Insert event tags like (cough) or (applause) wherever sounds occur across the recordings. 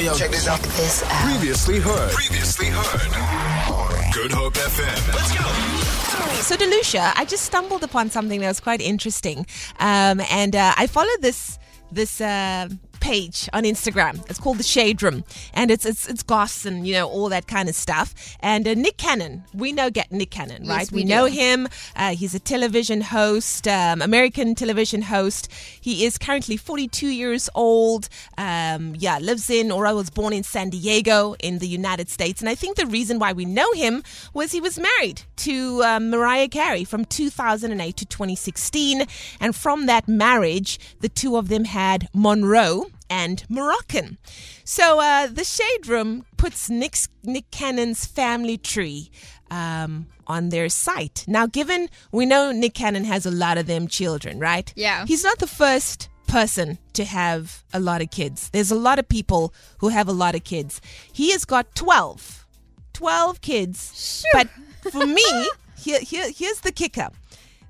yo, yo. Check this out. This out. Previously heard. Previously heard. Good Hope FM. Let's go. So, Delucia, I just stumbled upon something that was quite interesting, um, and uh, I follow this this uh, page on Instagram. It's called the Shade Room, and it's it's it's goss and you know all that kind of stuff. And uh, Nick Cannon, we know get Nick Cannon, Yes, right? we know him. Uh, he's a television host, um, American television host. He is currently 42 years old. Um, yeah, lives in or I was born in San Diego in the United States. And I think the reason why we know him was he was married to um, Mariah Carey from 2008 to 2016. And from that marriage, the two of them had Monroe and Moroccan. So uh, the Shade Room puts Nick's, Nick Cannon's family tree um, on their site. Now, given we know Nick Cannon has a lot of them children, right? Yeah. He's not the first person to have a lot of kids. There's a lot of people who have a lot of kids. He has got 12. 12 kids. But for me, (laughs) here, here, here's the kicker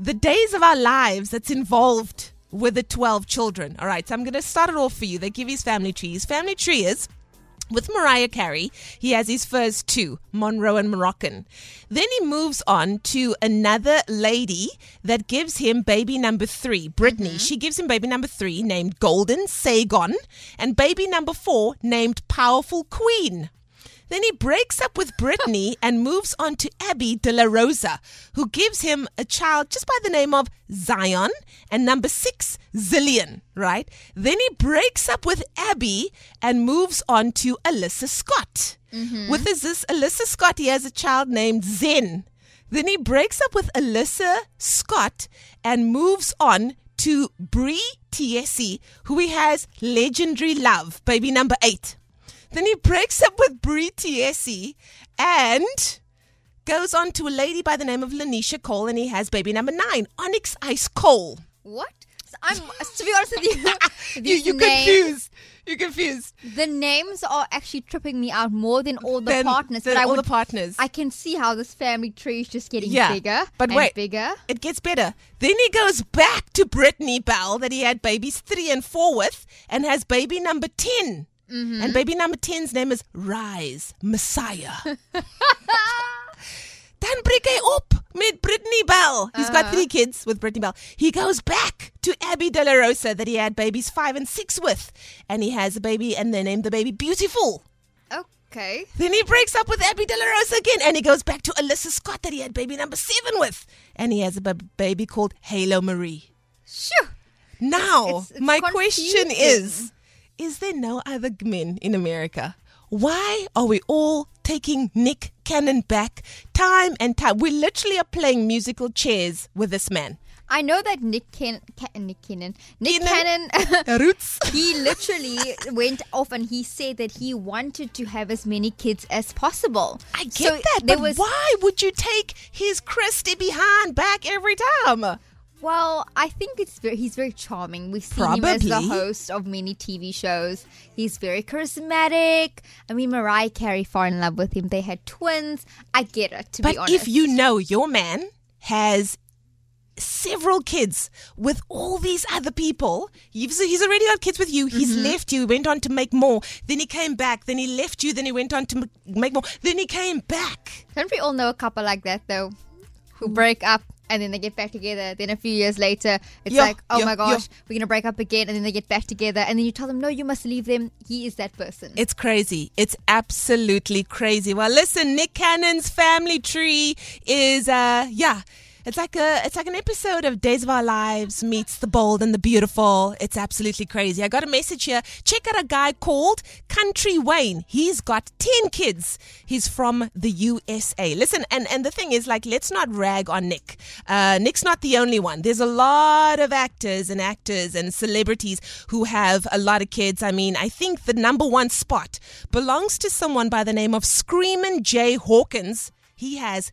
the days of our lives that's involved with the 12 children. All right, so I'm going to start it off for you. They give his family tree. His family tree is with Mariah Carey, he has his first two, Monroe and Moroccan. Then he moves on to another lady that gives him baby number three, Brittany. Mm-hmm. She gives him baby number three, named Golden Sagon, and baby number four, named Powerful Queen. Then he breaks up with Brittany (laughs) and moves on to Abby De La Rosa, who gives him a child just by the name of Zion and number six, Zillion, right? Then he breaks up with Abby and moves on to Alyssa Scott. Mm-hmm. With his, this Alyssa Scott, he has a child named Zen. Then he breaks up with Alyssa Scott and moves on to Brie Tiesi, who he has legendary love, baby number eight. Then he breaks up with Brie Tiesi and goes on to a lady by the name of Lanisha Cole, and he has baby number nine, Onyx Ice Cole. What? I'm to be honest with you, (laughs) You, you names- confused. You confused. The names are actually tripping me out more than all the Than- partners. than but I all would, the partners. I can see how this family tree is just getting Yeah, bigger but and wait. bigger. It gets better. Then he goes back to Brittany Bell that he had babies three and four with and has baby number 10. Mm-hmm. And baby number 10's name is Rise Messiah. (laughs) Dan breek hy op met Brittany Bell. He's Uh-huh. got three kids with Brittany Bell. He goes back to Abby De La Rosa that he had babies five and six with. And he has a baby and they named the baby Beautiful. Okay. Then he breaks up with Abby De La Rosa again, and he goes back to Alyssa Scott that he had baby number seven with, and he has a b- baby called Halo Marie. Shoo. Now, It's- it's my question is: Is there no other men in America? Why are we all taking Nick Cannon back time and time? We literally are playing musical chairs with this man. I know that Nick Ken, Nick Cannon, Nick Cannon. (laughs) Roots. (laughs) he literally went off and he said that he wanted to have as many kids as possible. I get So that, but was why would you take his Christy behind back every time? Well, I think it's very, he's very charming. We've seen him as the host of many TV shows. He's very charismatic. I mean, Mariah Carey fell in love with him. They had twins. I get it, to But be honest. But if you know your man has several kids with all these other people, he's, he's already got kids with you. He's Mm-hmm. left you, He went on to make more. Then he came back. Then he left you. Then he went on to m- make more. Then he came back. Don't we all know a couple like that, though, who break up and then they get back together? Then a few years later, it's Yeah, like, oh yeah, my gosh, yeah. we're going to break up again. And then they get back together. And then you tell them, no, you must leave them. He is that person. It's crazy. It's absolutely crazy. Well, listen, Nick Cannon's family tree is uh yeah. It's like a it's like an episode of Days of Our Lives meets the bold and the beautiful. It's absolutely crazy. I got a message here. Check out a guy called Country Wayne. He's got 10 kids. He's from the USA. Listen, and and the thing is like let's not rag on Nick. Uh Nick's not the only one. There's a lot of actors and actors and celebrities who have a lot of kids. I mean, I think the number 1 spot belongs to someone by the name of Screamin' Jay Hawkins. He has